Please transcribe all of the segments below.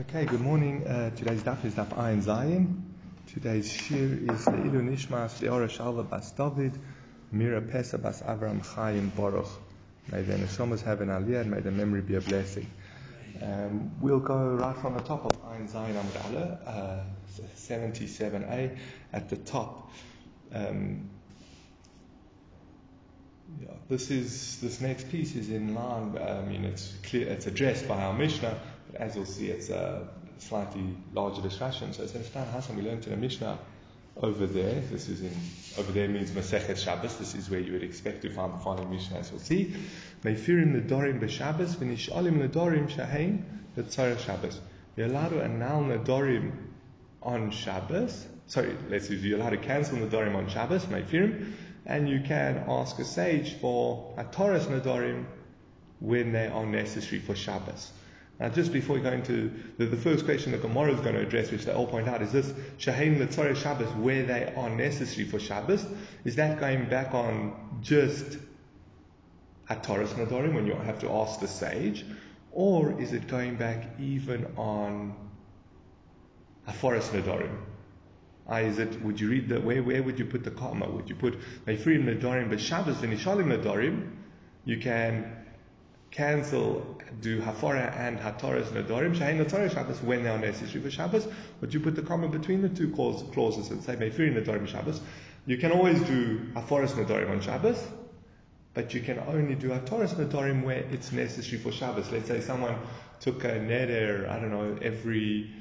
Okay, good morning. Uh, today's daf is daf Ayin Zayin. Today's shir is the Ilu Nishmas Leora Shalva Bas David, Mira Pesa Bas Avram Chaim Baruch. May the neshamas have an aliyah and may the memory be a blessing. Um, we'll go right from the top of Ayin Zayin Amud uh, 77a at the top. Um, yeah, this is this next piece is in line. I mean, it's clear. It's addressed by our Mishnah, but as you'll see, it's a slightly larger discussion. So Hassan. We learned in a Mishnah over there. This is in over there means Masechet Shabbos. This is where you would expect to find the following Mishnah, as we'll see. Meifirim nedorim b'Shabbos v'nishalim nedorim shahein b'tzarech Shabbos. You're allowed to annul nedorim on Shabbos. Sorry, let's see. You're allowed to cancel the nedorim on Shabbos. Meifirim and you can ask a sage for a Hataras Nadarim when they are necessary for Shabbos. Now, just before we go into the, the first question that Gemara is going to address, which they all point out, is this Shahain Letzore Shabbos where they are necessary for Shabbos? Is that going back on just Hataras Nadarim when you have to ask the sage? Or is it going back even on Aforas Nadarim? Is it, would you read the, where, where would you put the comma? Would you put Meifrim Nadarim, but Shabbos V'nishalim Nadarim, you can cancel, do Hafara and Hataras Nadarim, Shahin Nadarim Shabbos when they are necessary for Shabbos, but you put the comma between the two clauses and say Meifrim Nadarim Shabbos. You can always do Hafaras Nadarim on Shabbos, but you can only do Hataras Nadarim where it's necessary for Shabbos. Let's say someone took a neder, I don't know, every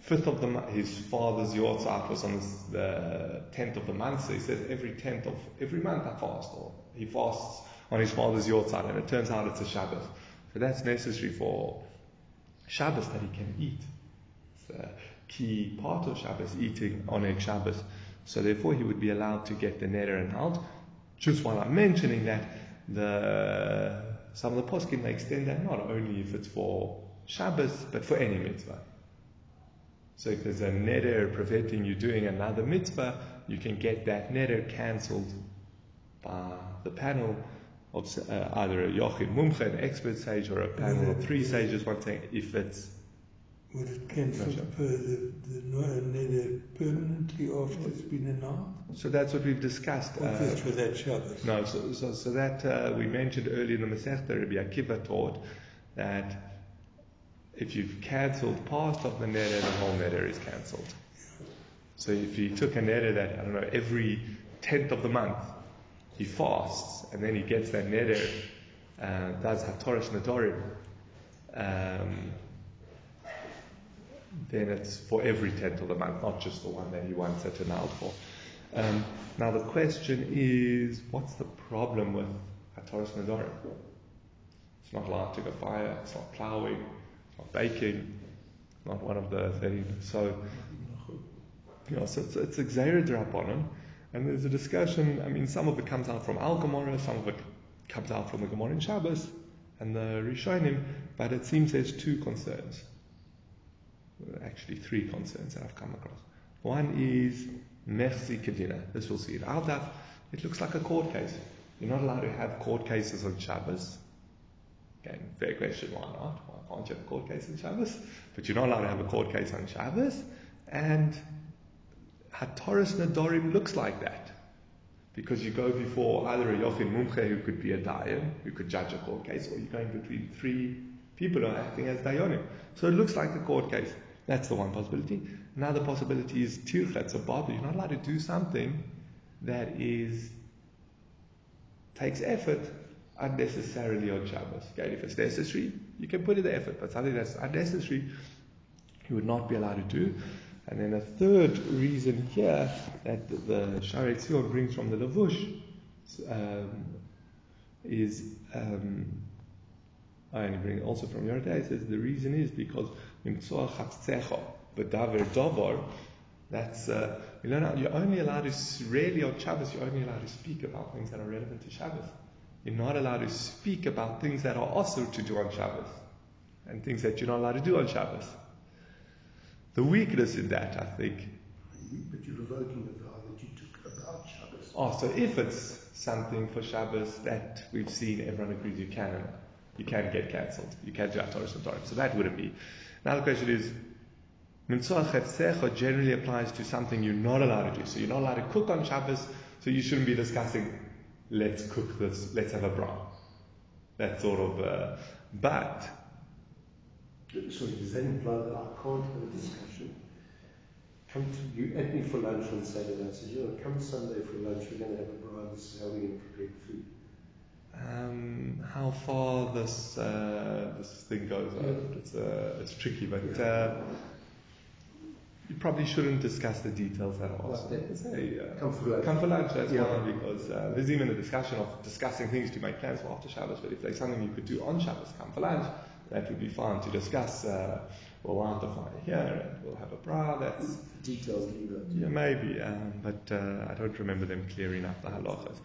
fifth of the month, his father's yahrzeit was on the tenth of the month, so he said every tenth of every month I fast, or he fasts on his father's yahrzeit, and it turns out it's a Shabbos. So that's necessary for Shabbos that he can eat. It's a key part of Shabbos, eating on a Shabbos. So therefore he would be allowed to get the neder and out. Just while I'm mentioning that, the some of the poskim may extend that not only if it's for Shabbos, but for any mitzvah. So if there's a neder preventing you doing another mitzvah, you can get that neder cancelled by the panel of uh, either a Yochid Mumche, an expert sage, or a panel of three sages, one saying if it's. Would it cancel the, the, the permanently after it's been announced? So that's what we've discussed. Or uh, just for that Shabbos? No, so, so, so that uh, we mentioned earlier in the Masechta, Rabbi Akiva taught that if you've cancelled part of the neder, the whole neder is cancelled. So if you took a neder that, I don't know, every tenth of the month, he fasts, and then he gets that neder, uh, does Hatorash Nadorim, um, then it's for every tenth of the month, not just the one that he wants it annulled for. Um, now the question is, what's the problem with Hatorash Nadorim? It's not allowed to go fire, it's not plowing, not baking, not one of the things. So, you know, so it's, it's a Xera Draponim, and there's a discussion. I mean, some of it comes out from Al Gemara, some of it comes out from the Gemara in Shabbos and the Rishonim, but it seems there's two concerns. Actually, three concerns that I've come across. One is Mercy Kedina. This we'll see. Al Daf, it looks like a court case. You're not allowed to have court cases on Shabbos. Again, fair question, why not? Why can't you have a court case on Shabbos? But you're not allowed to have a court case on Shabbos. And Hataras Nadorim looks like that. Because you go before either a Yochin Mumche who could be a Dayan, who could judge a court case, or you're going between three people who are acting as Dayanim. So it looks like a court case. That's the one possibility. Another possibility is Tircha, it's bother. You're not allowed to do something that is takes effort unnecessarily on Shabbos. Okay, if it's necessary, you can put in the effort, but something that's unnecessary, you would not be allowed to do. And then a third reason here that the, Shaarei Tzion brings from the Lavush um, is, um, I only bring also from Yardai, it says the reason is because that's uh, you know, you're only allowed to really on Shabbos. You're only allowed to speak about things that are relevant to Shabbos. You're not allowed to speak about things that are also to do on Shabbos and things that you're not allowed to do on Shabbos. The weakness in that, I think. But you're revoking the vow that you took about Shabbos. Oh, so if it's something for Shabbos that we've seen, everyone agrees you can, you can get cancelled. You can't do Ataris and So that wouldn't be. Now the question is, Mitzvah Chetzecha generally applies to something you're not allowed to do. So you're not allowed to cook on Shabbos, so you shouldn't be discussing, let's cook this, let's have a bra. That sort of, uh, but. So does that I can't have a discussion? Come to, you at me for lunch on Saturday. I said, you know, come Sunday for lunch, we're going to have a bra, this is how we're going to prepare food. Um, how far this uh, this thing goes, uh, it's uh, it's tricky, but uh, you probably shouldn't discuss the details at all. Like that. Say, uh, Come for lunch. Come for lunch, that's Yeah. fine, because uh, there's even a discussion of discussing things to make plans for after Shabbos, but if there's something you could do on Shabbos, come for lunch, that would be fun to discuss. Uh, we'll fire here, and we'll have a bra, that's, Details yeah, maybe, um, but uh, I don't remember them clearing up the halachas.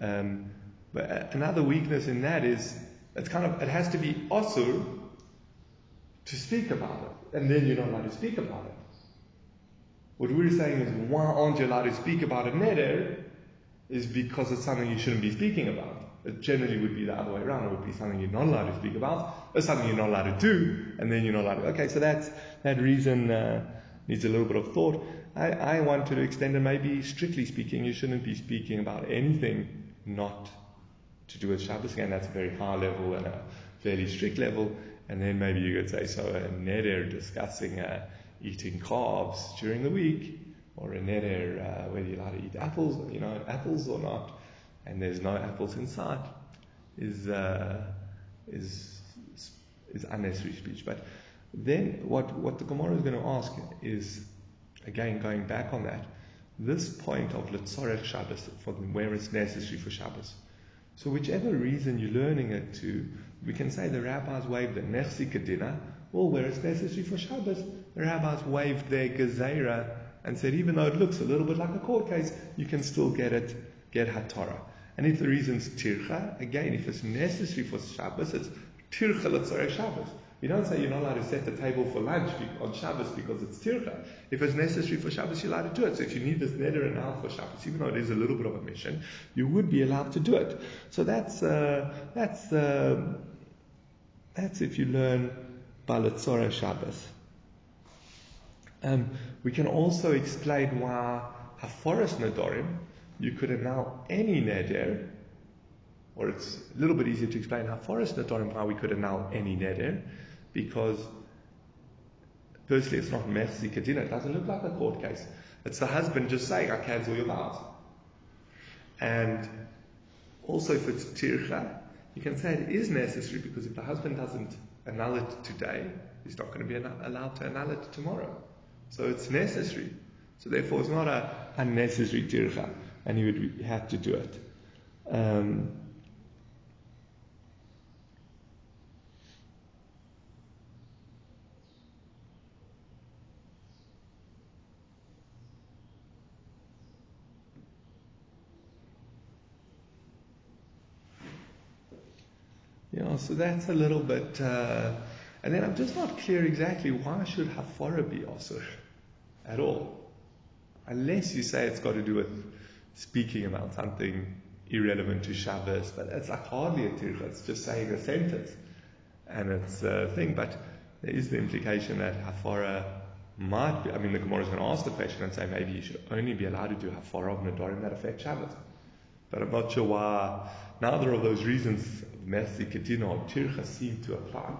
Um, but uh, another weakness in that is it's kind of it has to be osur to speak about it, and then you're not allowed to speak about it. What we're saying is why aren't you allowed to speak about a neder is because it's something you shouldn't be speaking about. It generally would be the other way around. It would be something you're not allowed to speak about, or something you're not allowed to do, and then you're not allowed to. Okay, so that's that reason uh, needs a little bit of thought. I, I wanted to extend it. Maybe strictly speaking, you shouldn't be speaking about anything not to do with Shabbos. Again, that's a very high level and a fairly strict level. And then maybe you could say so a neder discussing uh, eating carbs during the week, or a neder uh, whether you're allowed to eat apples, you know, apples or not, and there's no apples inside, is uh, is is unnecessary speech. But then what what the Gemara is going to ask is again going back on that, this point of letzorech Shabbos for where it's necessary for Shabbos. So whichever reason you're learning it to, we can say the rabbis waived the nechsi kedina, or where it's necessary for Shabbos, the rabbis waived their gezerah and said even though it looks a little bit like a court case, you can still get it, get hatorah. And if the reason's tircha, again, if it's necessary for Shabbos, it's tircha letzoreh Shabbos. You don't say you're not allowed to set the table for lunch on Shabbos because it's tircha. If it's necessary for Shabbos, you're allowed to do it. So if you need this neder and out for Shabbos, even though it is a little bit of a mission, you would be allowed to do it. So that's uh, that's um that's if you learn Balatzora Shabbos. Um, we can also explain why Haforas Nadorim, you could annul any neder, or it's a little bit easier to explain Haforas Nadorim how we could annul any neder, because firstly it's not Mercy Kadina, it doesn't look like a court case. It's the husband just saying, I cancel your vows. And also if it's tircha, you can say it is necessary because if the husband doesn't annul it today, he's not going to be allowed to annul it tomorrow. So it's necessary. So therefore it's not a unnecessary tircha and he would have to do it. Um, Yeah, so that's a little bit, uh, and then I'm just not clear exactly why should hafara be also at all, unless you say it's got to do with speaking about something irrelevant to Shabbos, but it's like hardly a tircha, it's just saying a sentence, and it's a thing, but there is the implication that hafara might be, I mean the Gemara is going to ask the question and say maybe you should only be allowed to do hafara of Nadorim that affect Shabbos. But I'm not sure why neither of those reasons, Mercy, Kedina, or Tircha, seem to apply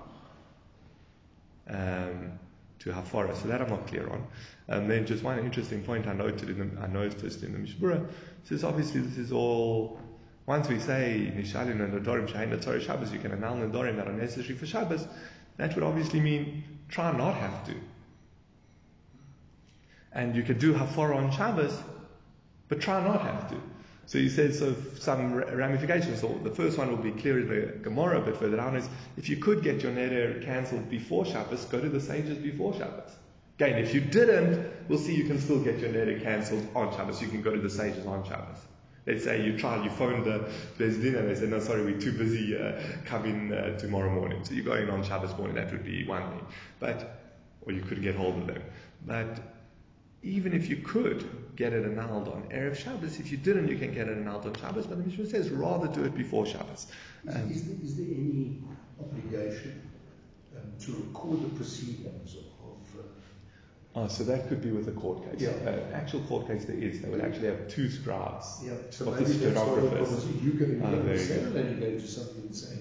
um, to Hafara. So that I'm not clear on. And then just one interesting point I noted in the, I noticed in the Mishnah Berurah says obviously this is all. Once we say Nishalin and Nadorim Shahin Natzari Shabbos, you can annul Nadorim that are necessary for Shabbos. That would obviously mean try not have to. And you could do Hafara on Shabbos, but try not have to. So he says so some ramifications. So the first one will be clear in the Gemara a bit further down is if you could get your neder cancelled before Shabbos, go to the sages before Shabbos. Again, if you didn't, we'll see you can still get your neder cancelled on Shabbos. You can go to the sages on Shabbos. Let's say you tried, you phoned the Bezdin and they said, no, sorry, we're too busy, uh, come in uh, tomorrow morning. So you go in on Shabbos morning, that would be one thing. But, or you couldn't get hold of them. But even if you could get it annulled on Erev Shabbos, if you didn't, you can get it annulled on Shabbos. But the Mishnah says rather do it before Shabbos. Is, Um, is, there, is there any obligation um, to record the proceedings of. Uh, Oh, so that could be with a court case. Yeah. Uh, actual court case there is. They would actually have two scribes. yeah, so Of maybe the that's one of the stenographers. You go there the you cell and you go to something and say,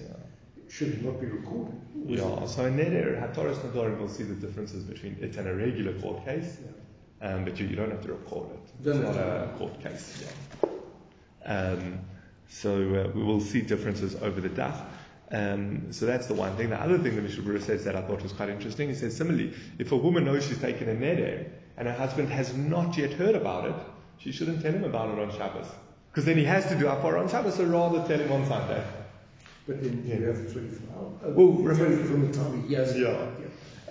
should it not be recorded? Yeah, it- so in Neder, Hatoras Nadorim will see the differences between it and a regular court case, Yeah. Um, but you, you don't have to record it. It's not a court case. Um, so uh, we will see differences over the daf. Um, so that's the one thing. The other thing the Mishnah Berurah says that I thought was quite interesting, he says similarly, if a woman knows she's taken a neder and her husband has not yet heard about it, she shouldn't tell him about it on Shabbos. Because then he has to do Afar on Shabbos, so rather tell him on Sunday. But then Yeah. you have 24 hours. Uh, Well, remember- from the time he hears Yeah.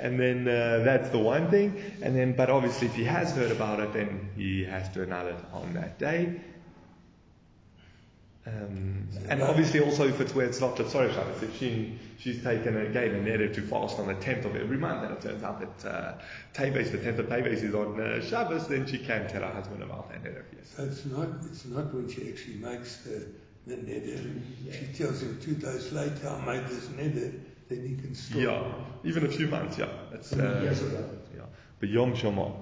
And then uh, that's the one thing. And then, but obviously, if he has heard about it, then he has to annul it on that day. Um, and obviously, also if it's where it's not sorry Shabbos, if she she's taken again a neder to fast on the tenth of every month, and it turns out that uh, Teves, the tenth of Teves, is on uh, Shabbos, then she can tell her husband about that neder. Yes. So it's not, it's not when she actually makes the, the neder. She tells him two days later, I made this neder, then he can stop. Yeah, even a few months. Yeah, it's uh. Yeah. But Yom Shama.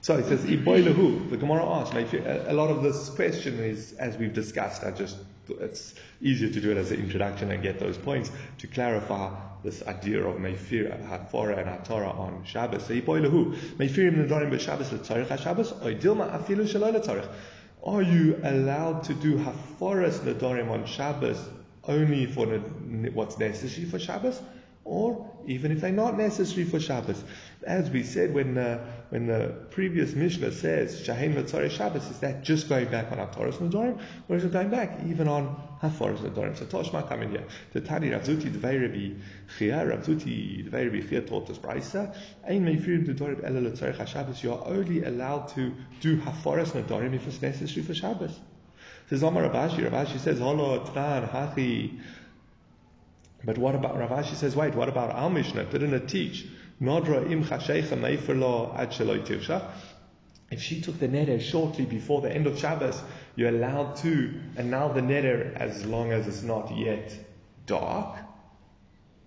So it says, Iboilahu. The Gemara asks, like, a a lot of this question is, as we've discussed, I just, it's easier to do it as an introduction and get those points to clarify this idea of Meifir, Hafara, and Hatara on Shabbos. So Iboilahu. Meifirim Nedarim B'Shabbos L'Tzarech HaShabbos, or Dilma Afilu Shaloi L'Tzarech. Are you allowed to do Hafaras Nedarim on Shabbos only for what's necessary for Shabbos? or even if they're not necessary for Shabbos. As we said when uh, when the previous Mishnah says Shahin Matzare Shabbos, is that just going back on Haftaras Nadorim, or is it going back even on Hafaras Nadorim? So Toshma come in here. The Tani Ravzuti Dvei Rabbi Chia, Ravzuti Dvei Rabbi Chia taught us Brisa, Ein Meifirim Nadorim Ela Letzarech HaShabbos, you are only allowed to do Hafaras Nadorim if it's necessary for Shabbos. Says Omar Rav Ashi, Ravashi says, Holo Tran Hachi, but what about Rav Ashi says, wait, what about our Mishnah? Didn't it teach? Nodra im chashecha meiferlo ad sheloi. If she took the neder shortly before the end of Shabbos, you're allowed to annul the neder as long as it's not yet dark.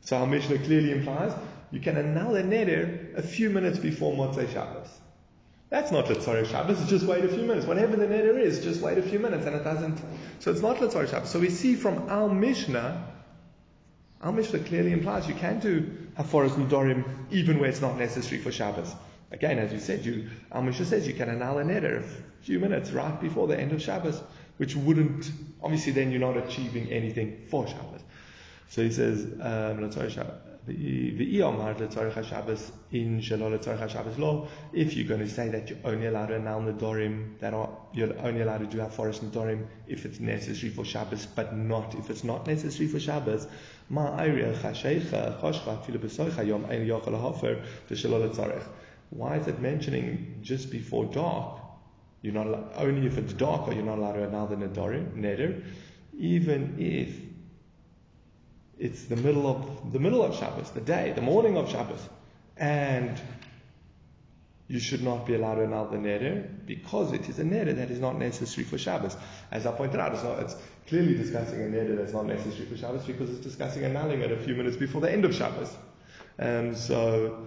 So our Mishnah clearly implies you can annul a neder a few minutes before Motzei Shabbos. That's not Letzorah Shabbos, just wait a few minutes. Whatever the neder is, just wait a few minutes and it doesn't. So it's not Letzorah Shabbos. So we see from our Mishnah our Mishnah clearly implies you can do Haforas Nidorim even where it's not necessary for Shabbos. Again, as you said, you, our Mishnah says you can annul a neder a few minutes right before the end of Shabbos, which wouldn't, obviously then you're not achieving anything for Shabbos. So he says, um, Shabbos. The Iyomar Letzorah Shabbos in Shalom Letzorah Shabbos law. If you're going to say that you're only allowed to annul Nidorim, that are you're only allowed to do Haforas Nidorim if it's necessary for Shabbos, but not if it's not necessary for Shabbos. Shalom. Why is it mentioning just before dark? You're not allowed, only if it's dark are you not allowed to annul the Nidorim, Neder, even if it's the middle of the middle of Shabbos, the day, the morning of Shabbos, and you should not be allowed the neder because it is a neder that is not necessary for Shabbos. As I pointed out, it's, not, it's clearly discussing a neder that's not necessary for Shabbos because it's discussing annulling it a few minutes before the end of Shabbos. Um, so,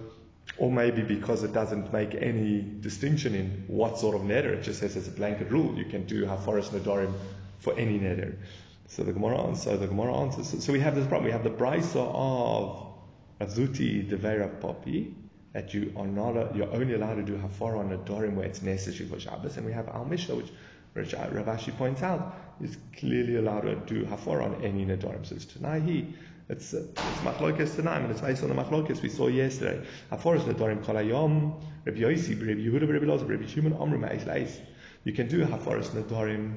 or maybe because it doesn't make any distinction in what sort of neder, it just says it's a blanket rule. You can do Haforas Nedarim for any neder. So the Gemara answers. So the Gemara answers. So, so we have this problem. We have the brisa of Razuti Devera Popi that you are not. A, you're only allowed to do hafara on a dorim where it's necessary for Shabbos, and we have Al Mishnah, which Rav Ashi points out is clearly allowed to do hafara on any nedarim. So it's Tanahi. It's it's machlokas tonight, and it's based on the machlokas we saw yesterday. Hafara is nedarim kolayom. Rabbi Yosi, Rabbi Yehuda, Rabbi Loza, Rabbi Shimon, Amru Ma'is You can do hafara nedarim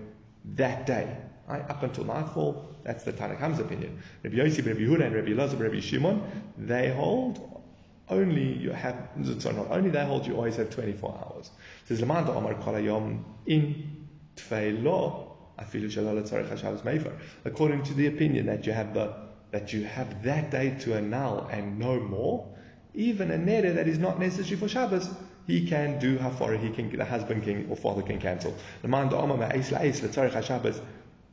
that day. Right? Up until nightfall, that's the Tanakam's opinion. Rabbi Yossi, Rabbi Yehuda, and Rabbi Elazar, Rabbi Shimon, they hold only you have, so not only they hold, you always have 24 hours. Says Lamanda Omar Kolayom in Tfeilo, Afilu Shalala Tzarech. According to the opinion that you have the, that you have that day to annul and no more, even a neder that is not necessary for Shabbos, he can do hafara, he can, the husband can, or father can cancel. Lamanda Omar Ma'is La'is L'Tzarech HaShabbos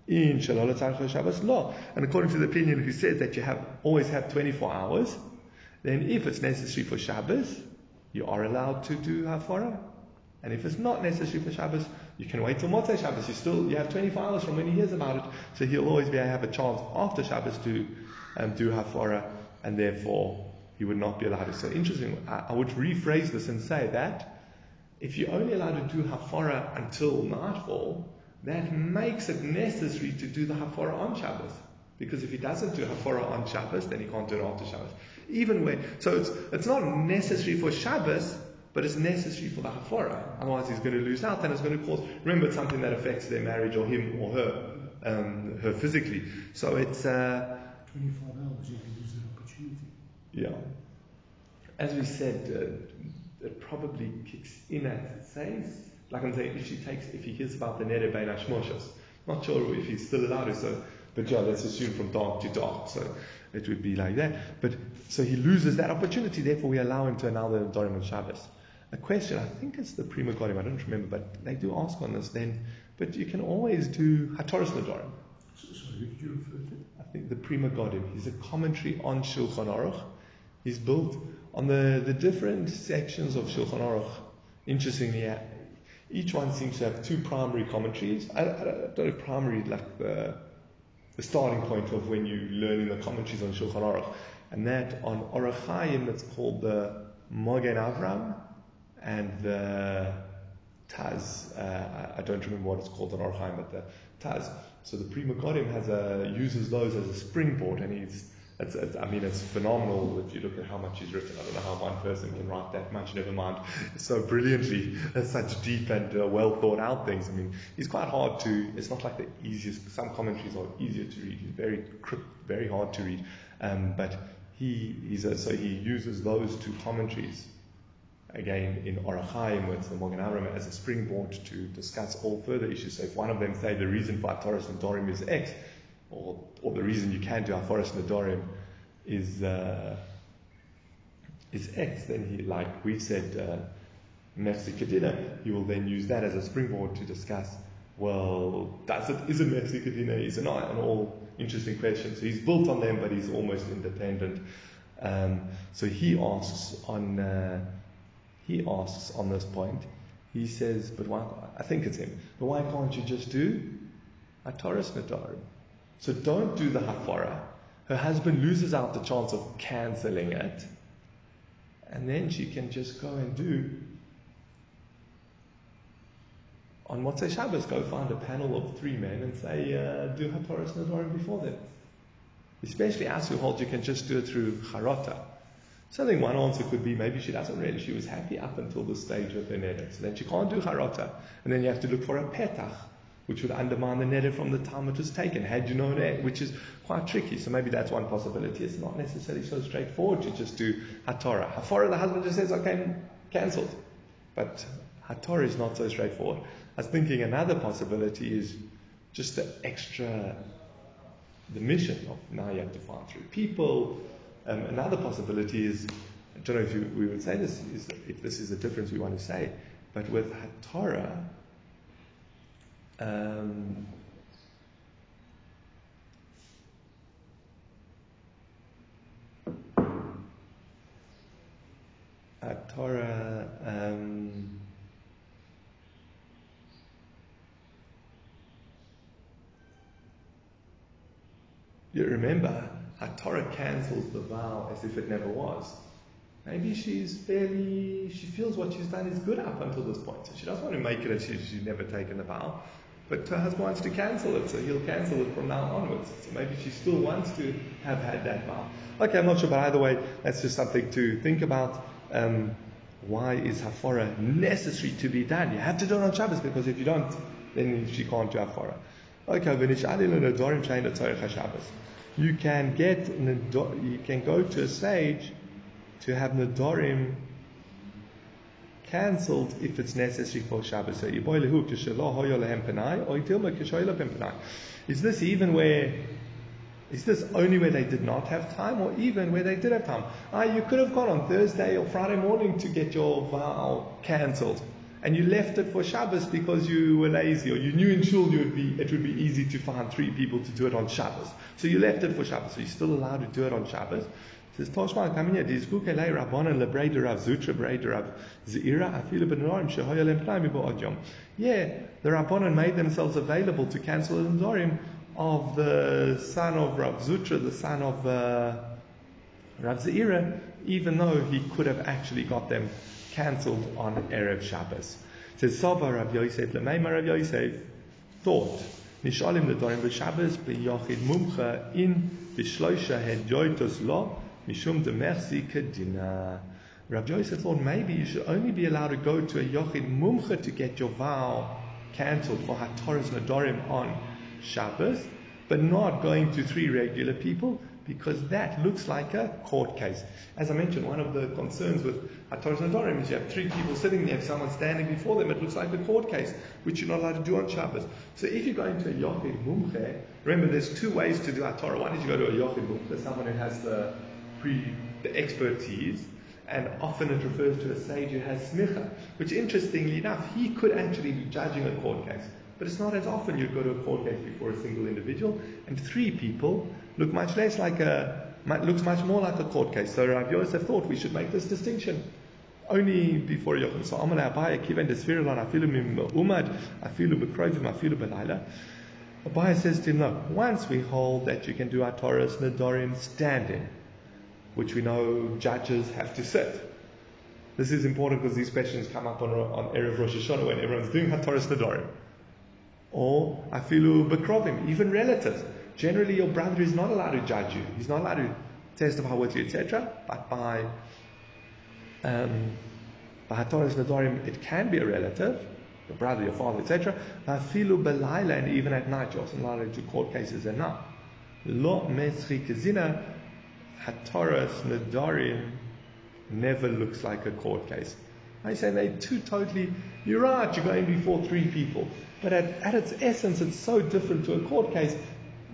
in Shalala Tzarech HaShabbos Lo. And according to the opinion who says that you have always have 24 hours, then if it's necessary for Shabbos, you are allowed to do Hafara. And if it's not necessary for Shabbos, you can wait till Motzei Shabbos. You still you have 24 hours from when he hears about it, so he'll always be have a chance after Shabbos to um, do Hafara, and therefore he would not be allowed to. So interesting. I, I would rephrase this and say that if you're only allowed to do Hafara until nightfall, that makes it necessary to do the Hafara on Shabbos. Because if he doesn't do Hafara on Shabbos, then he can't do it after Shabbos. Even when, so it's, it's not necessary for Shabbos, but it's necessary for the Hafara. Otherwise he's going to lose out and it's going to cause, remember it's something that affects their marriage or him or her, um, her physically. So it's, uh, 25 hours, you can that opportunity. yeah. As we said, uh, it probably kicks in at it says, like I'm saying, if she takes, if he hears about the Nere Bein not sure if he's still allowed to, so, but yeah, let's assume from dark to dark, so it would be like that. But, so he loses that opportunity, therefore we allow him to annul the Dorim on Shabbos. A question, I think it's the Pri Megadim, I don't remember, but they do ask on this then, but you can always do Hatoris Nadorim. So, sorry, who did you refer to? I think the Pri Megadim. He's a commentary on Shulchan Aruch. He's built on the, the different sections of Shulchan Aruch. Interestingly, each one seems to have two primary commentaries. I, I don't know primary like the, the starting point of when you're learning the commentaries on Shulchan Aruch. And that on Chaim, it's called the Mogen Avram and the Taz. Uh, I, don't remember what it's called on Orach Chaim, but the Taz. So the Pri Megadim has a, uses those as a springboard, and he's, it's, it's, I mean, it's phenomenal if you look at how much he's written. I don't know how one person can write that much, never mind so brilliantly, such deep and uh, well thought out things. I mean, he's quite hard to, it's not like the easiest, some commentaries are easier to read. He's very very hard to read. Um, but he, he's a, so he uses those two commentaries again in Orachaim Chaim with the Mogen Avram as a springboard to discuss all further issues. So if one of them say the reason why for Hataras Nadorim is X, or, or the reason you can't do Hataras Nadorim is uh, is X, then he, like we said, uh, Mefsi Kadina, he will then use that as a springboard to discuss, well, does it, is it Mefsi Kadina, is it not, and all interesting questions. So he's built on them, but he's almost independent. Um, so he asks on, uh, he asks on this point, he says, but why, I think it's him, but why can't you just do a Taurus Nadarim? So don't do the Hafara. Her husband loses out the chance of cancelling it, and then she can just go and do on Motzei Shabbos, go find a panel of three men and say, uh, do Hataras Nadarim before them. Especially us who hold you can just do it through Charata. So I think one answer could be maybe she doesn't really, she was happy up until the stage of the neder. So then she can't do Charata. And then you have to look for a Petach, which would undermine the neder from the time it was taken, had you known that, which is quite tricky. So maybe that's one possibility. It's not necessarily so straightforward to just do Hatorah. Hafara, the husband just says, okay, cancelled. But Hatorah is not so straightforward. I was thinking another possibility is just the extra, the mission of now you have to find through people. Um, another possibility is, I don't know if you, we would say this, is if this is a difference we want to say, but with Hatorah, um, Torah, um, you remember, Torah cancels the vow as if it never was. Maybe she's fairly, she feels what she's done is good up until this point. So she doesn't want to make it as she, she's never taken the vow. But her husband wants to cancel it, so he'll cancel it from now onwards. So maybe she still wants to have had that vow. Okay, I'm not sure, but either way, that's just something to think about. Um, why is Hafara necessary to be done? You have to do it on Shabbos because if you don't, then she can't do Hafara. Okay, you can get you can go to a stage to have Nadarim cancelled if it's necessary for Shabbos. So, is this even where is this only where they did not have time or even where they did have time? Ah, you could have gone on Thursday or Friday morning to get your vow cancelled. And you left it for Shabbos because you were lazy or you knew in Shul you would be, it would be easy to find three people to do it on Shabbos. So you left it for Shabbos. So you're still allowed to do it on Shabbos says Toshma come here, Dizvuk elei Rabbanan lebreder Rav Zutra breder Rav Zira afilu benorim lem pnai mibo Yeah, the Rabbanan made themselves available to cancel the Nedarim of the son of Rav Zutra, the son of uh, Rav Zira, even though he could have actually got them cancelled on Erev Shabbos. It says Sava Rav Yosef Lemaima Rav Yosef thought Nishalim Nedarim b'Shabbos b'Yochid Mumcha in b'Shloisha Hedyoitos Lo Mishum Demersi Kedina. Rav Yosef thought maybe you should only be allowed to go to a Yochid Mumcha to get your vow cancelled for Hatoras Nedarim on Shabbos, but not going to three regular people because that looks like a court case. As I mentioned, one of the concerns with Hatoras Nedarim is you have three people sitting there, someone standing before them, it looks like a court case, which you're not allowed to do on Shabbos. So if you go into a Yochid Mumche, remember there's two ways to do Hatorah. One is you go to a Yochid Mumche, someone who has the pre, the expertise, and often it refers to a sage who has smicha, which interestingly enough, he could actually be judging a court case. But it's not as often you go to a court case before a single individual, and three people look much less like a, looks much more like a court case. So Rav Yosef thought we should make this distinction. Only before Yochanan. So Amal Abaye kiven desfirulon afilu umad afilu bekrovim afilu belayla. Abaye says to him, look, once we hold that you can do our Taurus Nadarim standing, which we know judges have to sit. This is important because these questions come up on, on Erev Rosh Hashanah when everyone's doing Hataras Nadarim. Or Afilu Bekrovim, even relatives. Generally, your brother is not allowed to judge you. He's not allowed to testify with you, etc. But by um, by it can be a relative, your brother, your father, etc. Afilu Belaila, and even at night, you're also allowed to court cases at night. Lo Mesri Kazina, Hataras Nadarim never looks like a court case. I say they're two totally, you're right, you're going before three people. But at, at its essence, it's so different to a court case,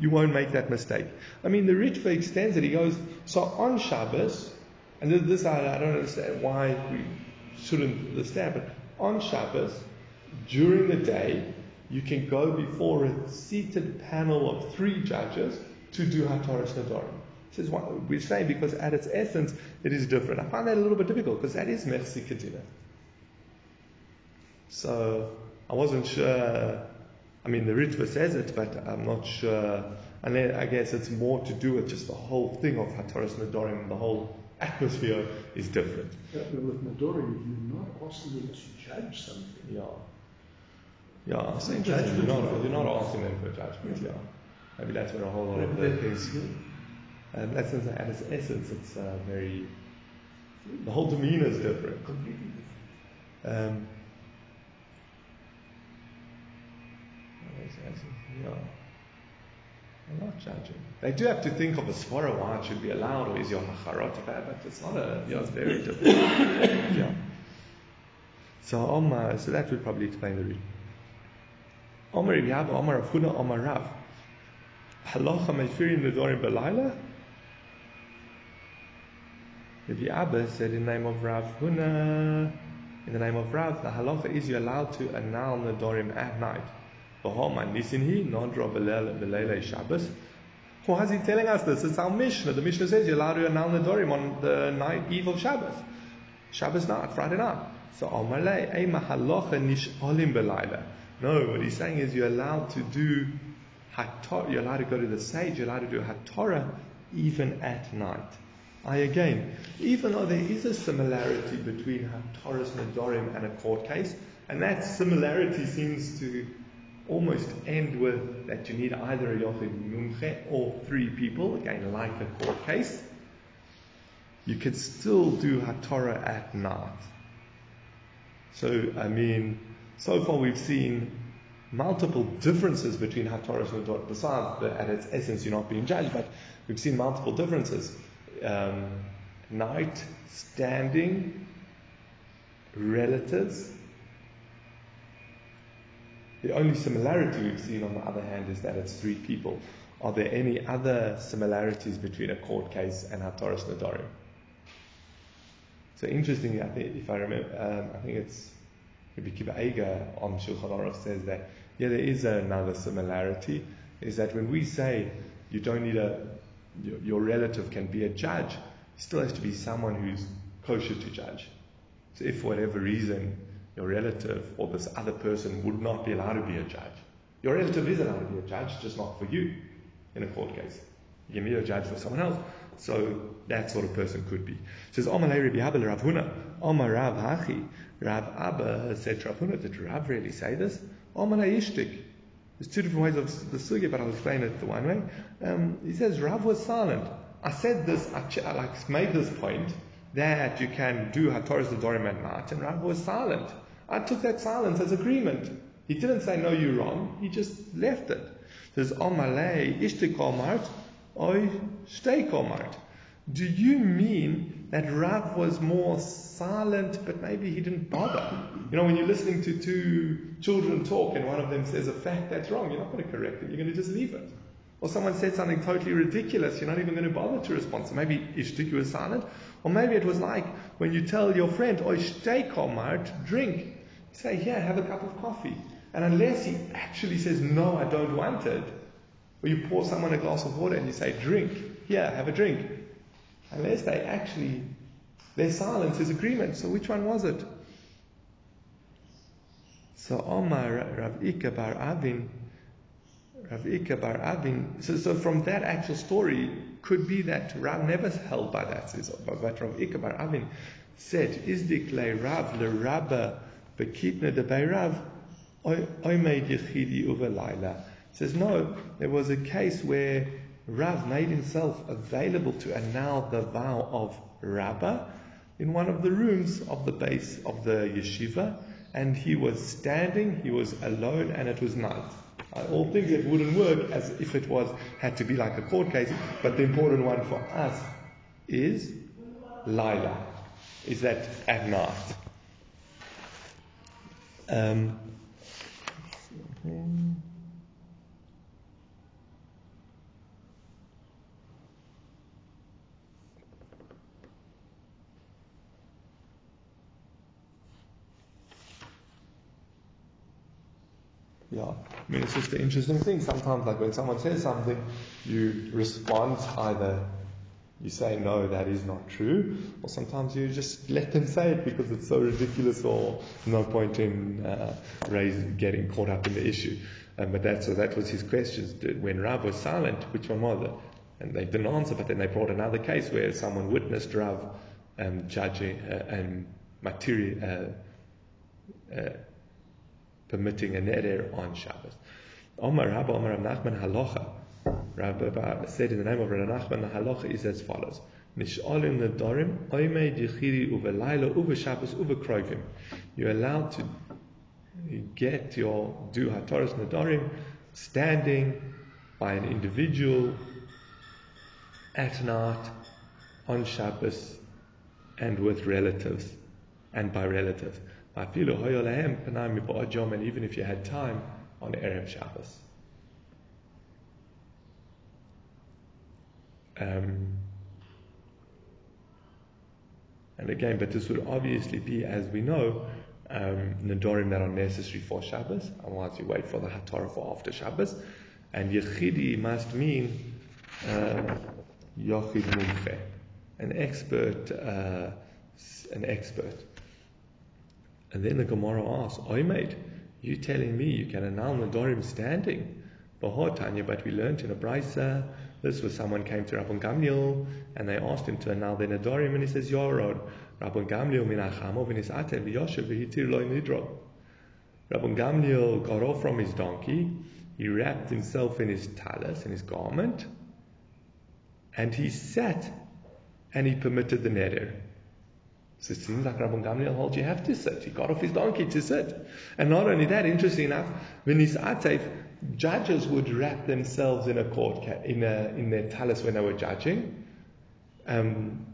you won't make that mistake. I mean, the Ritva extends it. He goes, so on Shabbos, and this I, I don't understand why we shouldn't understand, but on Shabbos, during the day, you can go before a seated panel of three judges to do Hataras Nadarim. This is what we're saying because at its essence, it is different. I find that a little bit difficult because that is Mersi Kedina. So I wasn't sure. I mean, the Ritva says it, but I'm not sure. And I guess it's more to do with just the whole thing of Hataras Nadarim, the whole atmosphere is different. Yeah, but with Nadorim, you're not asking them to judge something. Yeah. Yeah, it's interesting. You're not, you're not asking them for judgment, yeah. Maybe that's where a whole lot of the things. Um, that's at its essence, it's uh, very. The whole demeanor is different. Completely Um, yeah. I'm not judging. They do have to think of a svara why it should be allowed, or is your macharot bad, but it's not a, yeah, it's very different. yeah. So, um, uh, so that would probably explain the reason. Omer Rabbi Omer Rav Huna, Omer Rav. Halacha mefirin nedorim belayla? Rabbi Abba said in the name of Rav Huna, in the name of Rav, the halacha is you're allowed to annul nedorim at night. Why is he telling us this? It's our Mishnah. The Mishnah says you're allowed to annul nedorim on the night eve of Shabbos. Shabbos night, Friday night. So Amalei, Ey mahalocha nishalim belayla. No, what he's saying is you're allowed to do hatorah, you're allowed to go to the sage, you're allowed to do hatorah even at night. I again, even though there is a similarity between Hataras Nadorim and a court case, and that similarity seems to almost end with that you need either a Yochid Mumche or three people, again, like a court case, you can still do Hatorah at night. So, I mean, so far we've seen multiple differences between Hataras and Dot, besides the, at its essence you're not being judged, but we've seen multiple differences. Um, night, standing, relatives. The only similarity we've seen on the other hand is that it's three people. Are there any other similarities between a court case and Hataras Nadarim? So interestingly, I think if I remember, um, I think it's Rabbi Kiva Eiger on Shulchan Aruch says that yeah, there is another similarity. Is that when we say you don't need a your, your relative can be a judge, still has to be someone who's kosher to judge. So if for whatever reason your relative or this other person would not be allowed to be a judge, your relative is allowed to be a judge, just not for you in a court case. You can be a judge for someone else. So that sort of person could be. It says, Rav Huna, Rav Hachi. Rav Abba said Rav Huna, did Rav really say this? Amalei Ishtik. There's two different ways of the sugi, but I'll explain it the one way. Um, he says Rav was silent. I said this, I, ch- I like made this point that you can do Hatoras Dorim at night, and Rav was silent. I took that silence as agreement. He didn't say no, you're wrong. He just left it. There's Amalei Ishtik Omart, Oy Shtei Omart. Do you mean that Rav was more silent, but maybe he didn't bother? You know, when you're listening to two children talk and one of them says a fact that's wrong, you're not going to correct it, you're going to just leave it. Or someone said something totally ridiculous, you're not even going to bother to respond. So maybe Ishtik was silent. Or maybe it was like when you tell your friend, Oy Shtei Omart, drink. You say, here, have a cup of coffee. And unless he actually says, no, I don't want it, or you pour someone a glass of water and you say, drink, here, have a drink. Unless they actually, their silence is agreement. So which one was it? So Omar Rav Ika Bar Avin, Rav Ika Bar Avin, so, so from that actual story, could be that Rav never held by that. But Rav Ika Bar Avin said, Izdik le Rav le Rabba bekitna de bei Rav, oimei yichidi uva laila. Says no, there was a case where Rav made himself available to annul the vow of Rabbah in one of the rooms of the base of the yeshiva, and he was standing, he was alone, and it was night. I all think it wouldn't work as if it was had to be like a court case, but the important one for us is Lila, is that at night. Um, Yeah, I mean, it's just an interesting thing. Sometimes, like when someone says something, you respond either you say, no, that is not true, or sometimes you just let them say it because it's so ridiculous or no point in uh, raising, getting caught up in the issue. Um, but that, so that was his question. When Rav was silent, which one was it? And they didn't answer, but then they brought another case where someone witnessed Rav um, judging uh, and material. Uh, uh, permitting a neder on Shabbos. Omar Rabba Omar Nachman Halacha. Rabbi said in the name of Rabbi Nachman, halacha is as follows. Nish'alim nedarim oimei dichiri uvelayla uve Shabbos uve kroivim. You're allowed to get your do hataras nedarim standing by an individual at night on Shabbos and with relatives and by relatives. And even if you had time on Erev Shabbos. Um, and again, but this would obviously be, as we know, um, Nadorim that are necessary for Shabbos, otherwise you wait for the Hatorah for after Shabbos. And Yechidi must mean uh, Yochid Mumche, an expert, uh, an expert. And then the Gemara asks, Oi mate, you telling me you can annul Nadorim standing? Tanya, but we learned in a brisa, this was someone came to Rabban Gamliel and they asked him to annul their Nadorim and he says, Yorod, Rabban Gamliel minachamo v'nisate v'yoshev v'hitir lo nidro. Rabban Gamliel got off from his donkey, he wrapped himself in his talis, in his garment, and he sat and he permitted the neder. So it seems like Rabban Gamliel holds you have to sit. He got off his donkey to sit. And not only that, interesting enough, when he's atef, judges would wrap themselves in a court, in, a, in their talis when they were judging. Um,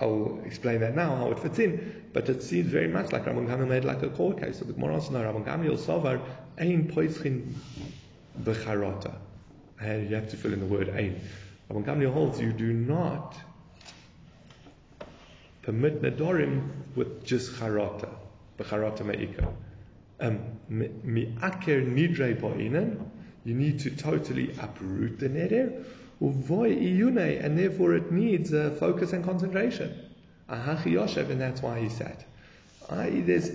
I'll explain that now, how it fits in. But it seems very much like Rabban Gamliel made like a court case. So the Gemara also know Rabban Gamliel Sovar, Ein Poischin Becharata. You have to fill in the word Ein. Rabban Gamliel holds you do not permit Nadorim with just Charata, Becharata Me'ika. Um, Mi'aker Nidre Ba'inan, you need to totally uproot the neder, Uvoy iyune, and therefore it needs uh, focus and concentration. Ahachi Yoshev, and that's why he sat. I, there's,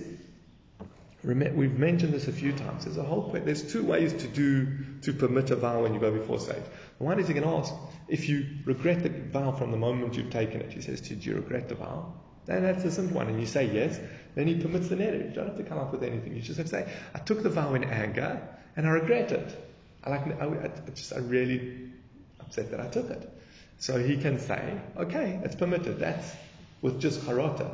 we've mentioned this a few times. There's a whole there's two ways to do to permit a vow when you go before Sage. One is you can ask if you regret the vow from the moment you've taken it. He says to you, "Do you regret the vow?" Then that's the simple one, and you say yes. Then he permits the neder. You don't have to come up with anything. You just have to say, "I took the vow in anger, and I regret it. I like, I, I just, I really upset that I took it." So he can say, "Okay, it's permitted." That's with just charata.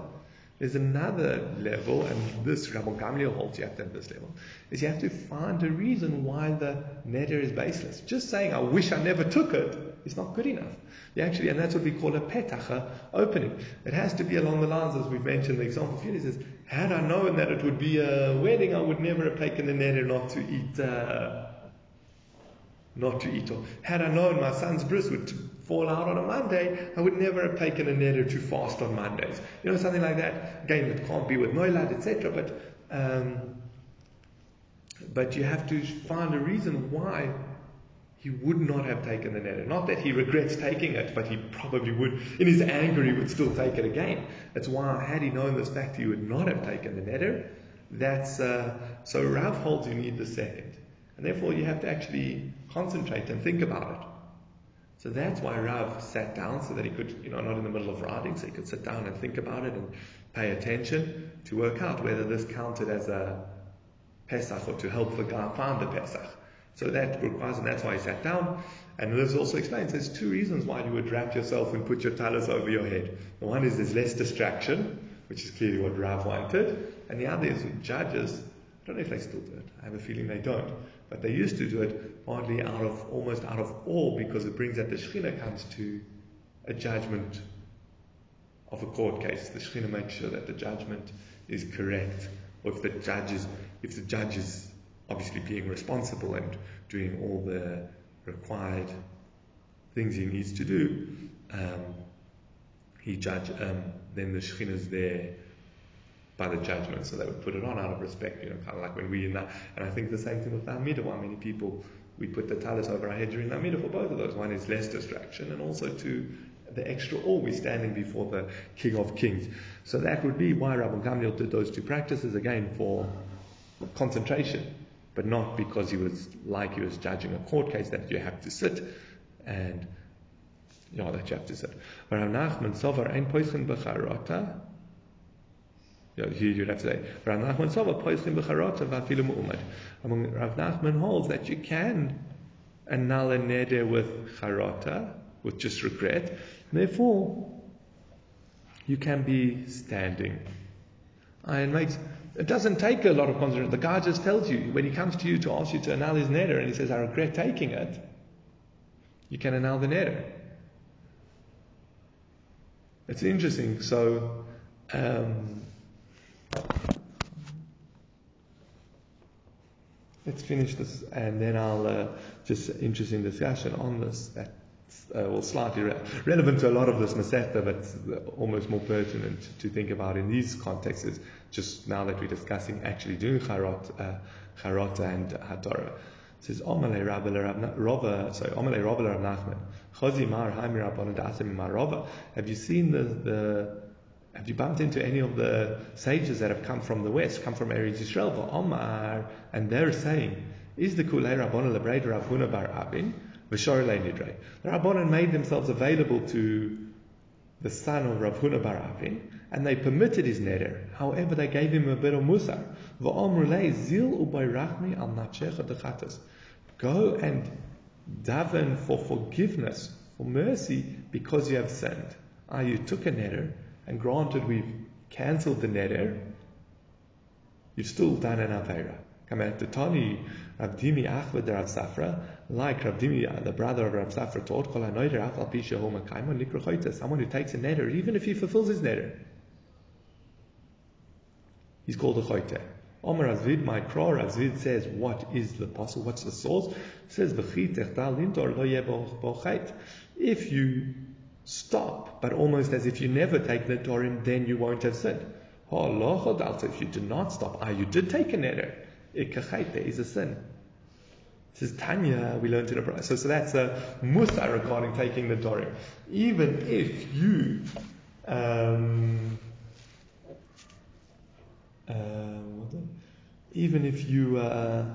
There's another level, and this Rabbi Gamliel holds you have to have this level, is you have to find a reason why the neder is baseless. Just saying, I wish I never took it, is not good enough. You actually, and that's what we call a petach, opening. It has to be along the lines, as we've mentioned, the example He says, had I known that it would be a wedding, I would never have taken the neder not to eat, uh, not to eat. Or had I known my son's bris would fall out on a Monday, I would never have taken a neder to fast on Mondays. You know, something like that. Again, it can't be with noilad, etc. But um, but you have to find a reason why he would not have taken the neder. Not that he regrets taking it, but he probably would. In his anger, he would still take it again. That's why, had he known this fact, he would not have taken the neder. That's uh, so. Rav holds you need the second, and therefore you have to actually concentrate and think about it. So that's why Rav sat down so that he could, you know, not in the middle of writing, so he could sit down and think about it and pay attention to work out whether this counted as a petach or to help the guy find the petach. So that requires, and that's why he sat down. And this also explains there's two reasons why you would wrap yourself and put your talis over your head. The one is there's less distraction, which is clearly what Rav wanted, and the other is judges. I don't know if they still do it. I have a feeling they don't. But they used to do it partly out of almost out of awe because it brings that the Shekhinah comes to a judgment of a court case. The Shekhinah makes sure that the judgment is correct. Or if the judge is, if the judge is obviously being responsible and doing all the required things he needs to do, um, he judge, um, then the Shekhinah is there by the judgment, so they would put it on out of respect, you know, kind of like when we in that. And I think the same thing with the Amidah. Why many people we put the talis over our head during the Amidah for both of those. One is less distraction, and also to the extra awe we're standing before the King of Kings. So that would be why Rabbi Gamliel did those two practices again for concentration, but not because he was like he was judging a court case that you have to sit and yeah, that you have to sit. Rav Nachman Sovar ein poichen becharata you you'd have to say, Rav Nachman Sova poischim b'charota v'afilu mu'umad. Among Rav Nachman holds that you can annul a neder with charota, with just regret. Therefore, you can be standing. And it makes it doesn't take a lot of concentration. The guy just tells you when he comes to you to ask you to annul his neder, and he says, "I regret taking it." You can annul the neder. It's interesting. So. Um, Let's finish this and then I'll uh, just interesting discussion on this that uh, slightly re- relevant to a lot of this Masechta but almost more pertinent to think about in these contexts is just now that we're discussing actually doing charot, uh, and hadara. It says Omale Rava, sorry, Omale Rava Rav Nachman. Mar Haimir Dasim Mar Rava. Have you seen the the have you bumped into any of the sages that have come from the west, come from Eretz Yisrael, Omar, and they're saying, is the Kulei Rabbanon Lebreid Rav Bar Abin, V'shorlei Nidrei. The Rabbanon made themselves available to the son of Rav Bar Abin, and they permitted his neder. However, they gave him a bit of musar. Zil ubayrachmi al. Go and daven for forgiveness, for mercy, because you have sinned. Ah, you took a neder, and granted we've cancelled the neder, you've still done an Aveira. Tani Rabdimi Achvad Rav Safra, like Rabdimi, uh, the brother of Rav Safra taught, someone who takes a neder, even if he fulfills his neder, he's called a choyte. Omer Azvid, my crow, Azvid says, what is the apostle? What's the source? It says, If you stop, but almost as if you never take the Torim, then you won't have sinned. If you do not stop, ah, you did take an error. There is a sin. Says Tanya, we learned in a. So, so that's a musar regarding taking the dorim. Even if you, um, uh, even if you, uh,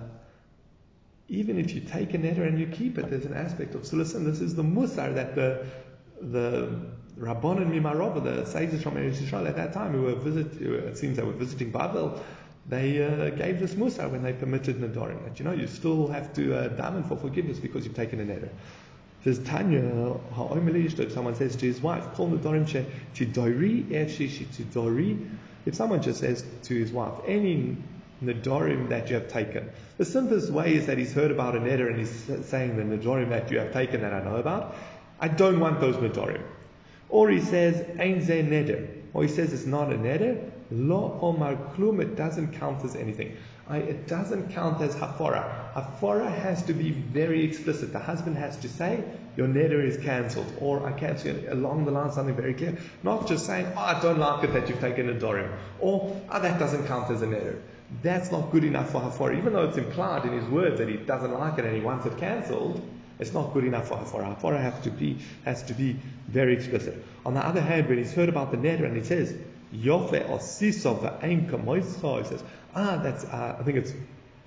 even if you take a neder and you keep it, there's an aspect of so listen, This is the musar that the the Rabbanon Mimarova, the sages from Eretz Yisrael at that time, who were visit, it seems they were visiting Babel, they uh, gave this musar when they permitted Nedarim. That you know, you still have to uh, daven for forgiveness because you've taken an neder. Says Tanya, if someone says to his wife, call Nedarim Chidori, Chidori, if someone just says to his wife, any Nedarim that you have taken, the simplest way is that he's heard about an neder and he's saying the Nedarim that you have taken that I know about, I don't want those Nedarim. Or he says, Ein ze neder. Or he says it's not a neder, Lo omar klum, it doesn't count as anything. I, it doesn't count as hafara. Hafara has to be very explicit. The husband has to say, your neder is cancelled. Or I cancel along the line something very clear. Not just saying, oh, I don't like it that you've taken a dorim. Or, oh, that doesn't count as a neder. That's not good enough for hafara. Even though it's implied in his words that he doesn't like it and he wants it cancelled, it's not good enough for hafara. Hafara has to be, has to be very explicit. On the other hand, when he's heard about the neder and he says, Yofe or Siso V'Ein Kamoischa. He says, ah, that's, uh, I think it's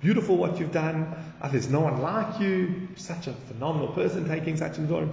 beautiful what you've done. Uh, there's no one like you. Such a phenomenal person taking such a Nedarim.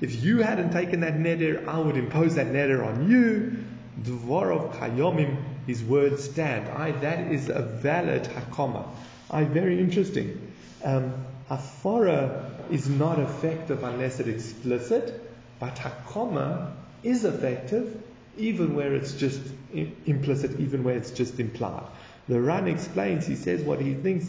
If you hadn't taken that neder, I would impose that neder on you. Dvorov Kayomim, his words stand. I, that is a valid hakoma. I, very interesting. Um, Hafara is not effective unless it's explicit, but hakoma is effective even where it's just implicit, even where it's just implied. The Ran explains, he says what he thinks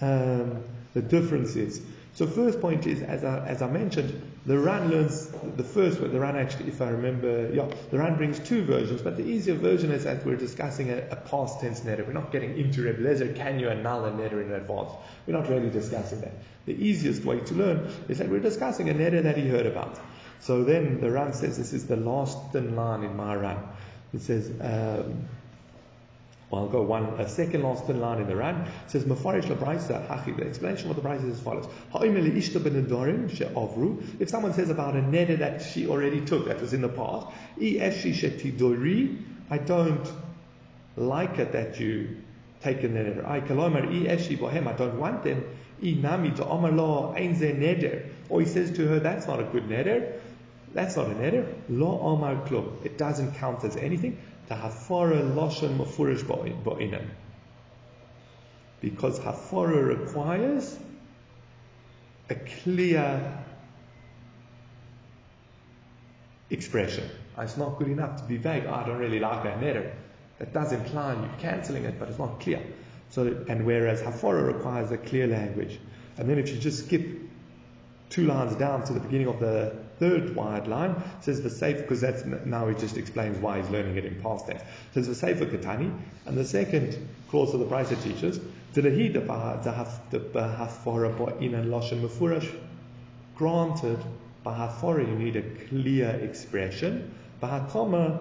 um, the difference is. So first point is, as I, as I mentioned, the Ran learns the first one. The Ran actually, if I remember, yeah, the Ran brings two versions, but the easier version is that we're discussing a, a past tense neder. We're not getting into Reb Lezer, can you annul a neder in advance? We're not really discussing that. The easiest way to learn is that we're discussing a neder that he heard about. So then the Ran says this is the last thin line in my Ran. It says, um, well, I'll go one, a second last thin line in the Ran. It says, Mafarish Labraisa Hachi. The explanation of the Braisa is as follows. If someone says about a neder that she already took, that was in the past, I don't like it that you take a neder. I I don't want them. Or he says to her, that's not a good neder. That's not an error. Lo omar klum. It doesn't count as anything. Hafara loshon mafurish bo'inan. Because hafara requires a clear expression. Ah, it's not good enough to be vague. Oh, I don't really like that neder. That does imply you're cancelling it, but it's not clear. So, and whereas hafara requires a clear language, and then if you just skip two lines down to the beginning of the third wide line says the safe because that's now he just explains why he's learning it in past tense. Says the safer katani, and the second clause of the Brisa teaches Granted, bahafora you need a clear expression. With hakoma,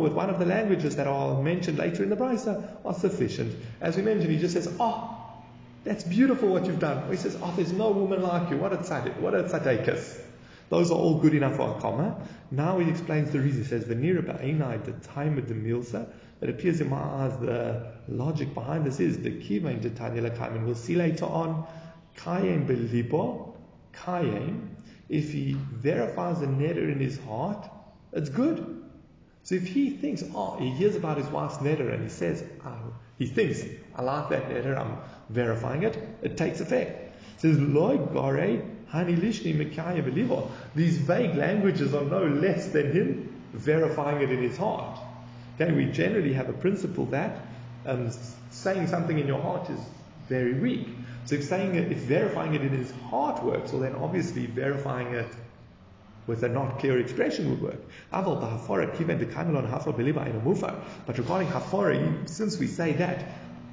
with one of the languages that are mentioned later in the Brisa, are sufficient. As we mentioned, he just says, oh, that's beautiful what you've done. He says, Oh, there's no woman like you. What a tzaddik. What a tzaddikus. Those are all good enough for hakoma. Now he explains the reason. He says, Venira ba'enai, the time of the milsa. It appears in my eyes the logic behind this is the kivain de tanya and We'll see later on. Kayem belibo, kayem. If he verifies the neder in his heart, it's good. So if he thinks, oh, he hears about his wife's neder and he says, oh, he thinks, I like that letter, I'm verifying it, it takes effect. It says, Loi gore hani. These vague languages are no less than him verifying it in his heart. Okay, we generally have a principle that um, saying something in your heart is very weak. So if saying it, if verifying it in his heart works, well then obviously verifying it with a not clear expression would work. But regarding hafara, since we say that,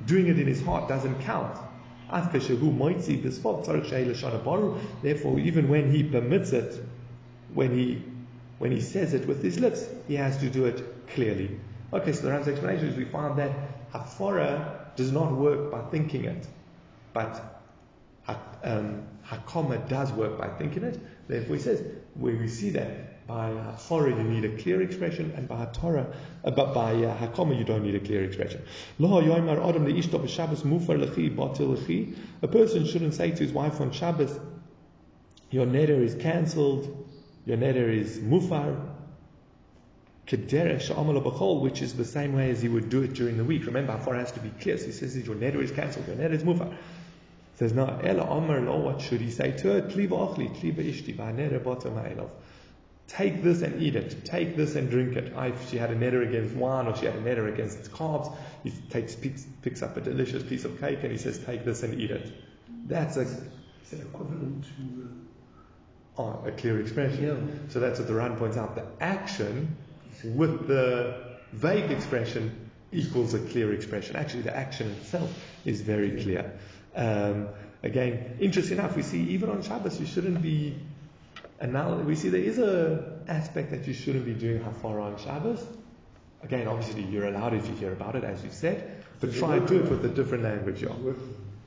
doing it in his heart doesn't count. Therefore, even when he permits it, when he when he says it with his lips, he has to do it clearly. Okay, so the Ran's explanation is we find that hafara does not work by thinking it, but um, hakoma does work by thinking it. Therefore, he says where we see that by hafara you need a clear expression, and by Torah, uh, but by uh, hakoma you don't need a clear expression. A person shouldn't say to his wife on Shabbos, "Your neder is cancelled, Your neder is mufar, which is the same way as he would do it during the week. Remember, hafara has to be clear. So he says your neder is cancelled, your neder is mufar. Says no, ela amar lo. What should he say to her? Tliva achli, tliva ishti, v'haneder bottom ha'elov. Take this and eat it. Take this and drink it. If she had a neder against wine or she had a neder against carbs, he takes picks, picks up a delicious piece of cake and he says, "Take this and eat it." That's a Is that equivalent to uh, Oh, a clear expression. So that's what the Ran points out. The action with the vague expression equals a clear expression. Actually, the action itself is very clear. Um, again, interesting enough, we see even on Shabbos you shouldn't be. And now we see there is a aspect that you shouldn't be doing hafara on Shabbos. Again, obviously you're allowed if you hear about it, as you said, but try and do it with a different language. Yeah.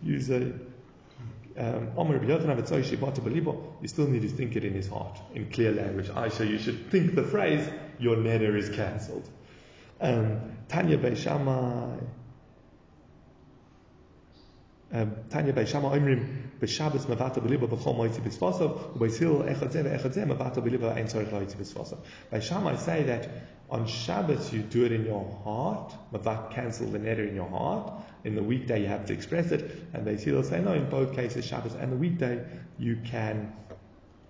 Use a um, you still need to think it in his heart, in clear language. Aisha, you should think the phrase, your neder is cancelled. Um, Tanya Beishamai. Um, Tanya Beishamai Omrim B'Shabbos Mavata B'Liba B'Chol Moitzi B'Svasav U'Beishil Echad Zeh Echad Zeh Mavata B'Liba Ein Tzorich Loitzi B'Svasav I say that on Shabbos you do it in your heart Mavat cancel the neder in your heart in the weekday you have to express it and Beisil say no in both cases Shabbos and the weekday you can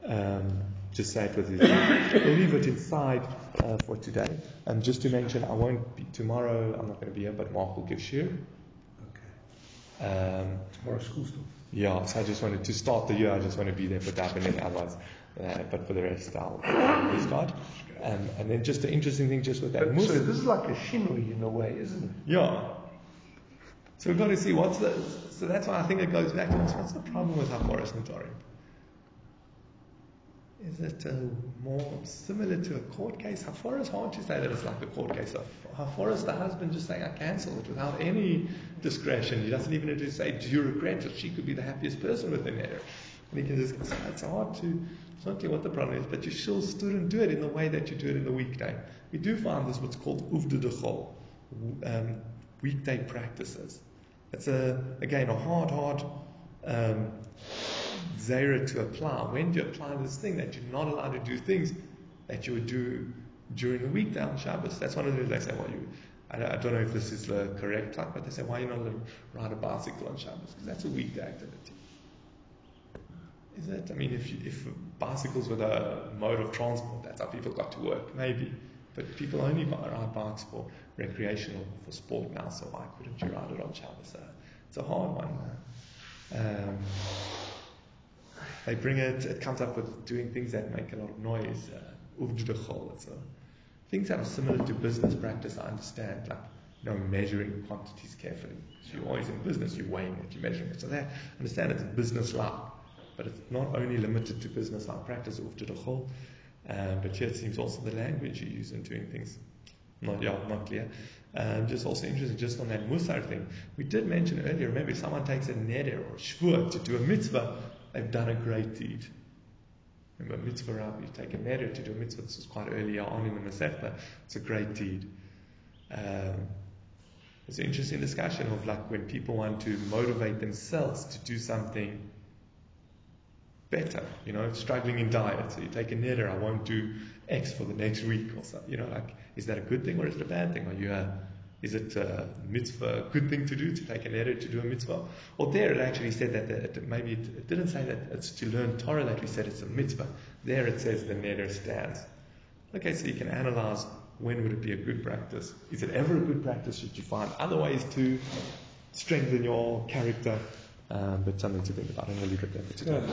um, just say it with his. We'll leave it inside uh, for today. And just to mention, I won't be tomorrow. I'm not going to be here, but Mark will give shiur. Um, Tomorrow school stuff. yeah, so I just wanted to start the year. I just want to be there for davening, otherwise. Uh, but for the rest, I'll, I'll start. Um, and then just the interesting thing, just with that But, mus- so this is like a shinui in a way, isn't it? yeah. So we've got to see what's the. So that's why I think it goes back to this. What's the problem with Haforas Notarim? Is it uh, more similar to a court case? Hafara is hard to say that it's like a court case. Hafara is the husband just saying, I cancel it without any discretion. He doesn't even have to say, Do you regret it? She could be the happiest person with an error. And he can just, say, it's hard to, it's not clear what the problem is, but you still shouldn't do it in the way that you do it in the weekday. We do find this what's called uvda dechol, um, weekday practices. It's a, again, a hard, hard um, zera to apply. When do you apply this thing that you're not allowed to do things that you would do during the weekday on Shabbos? That's one of the things they say, well, you, I, I don't know if this is the correct type, but they say, why are you not allowed to ride a bicycle on Shabbos? Because that's a weekday activity. Is it? I mean, if, if bicycles were the mode of transport, that's how people got to work, maybe. But people only ride bikes for recreational, for sport now, so why couldn't you ride it on Shabbos? Uh, it's a hard one. Um, they bring it, it comes up with doing things that make a lot of noise. Uh. It's a, things that are similar to business practice, I understand, like you know, measuring quantities carefully. So you're always in business, you're weighing it, you're measuring it. So that, I understand it's business like, but it's not only limited to business like practice, uvdudachol, um, but here it seems also the language you use in doing things. Not, yeah, not clear. Um, just also interesting, just on that musar thing. We did mention earlier, remember, if someone takes a neder or shvur to do a mitzvah, they've done a great deed. Mitzvah rabbi, you take a neder to do a mitzvah, this was quite earlier on in the Masechta, it's a great deed. Um, it's an interesting discussion of like when people want to motivate themselves to do something better, you know, struggling in diet. So you take a neder, I won't do X for the next week or so. You know, like, is that a good thing or is it a bad thing? Are you a, is it a mitzvah, a good thing to do, to take a neder to do a mitzvah? Or there it actually said that, it, maybe it, it, didn't say that it's to learn Torah that we said it's a mitzvah. There it says the neder stands. Okay, so you can analyze when would it be a good practice? Is it ever a good practice? Should you find other ways to strengthen your character? Um, but something to think about. Going to leave it there for today.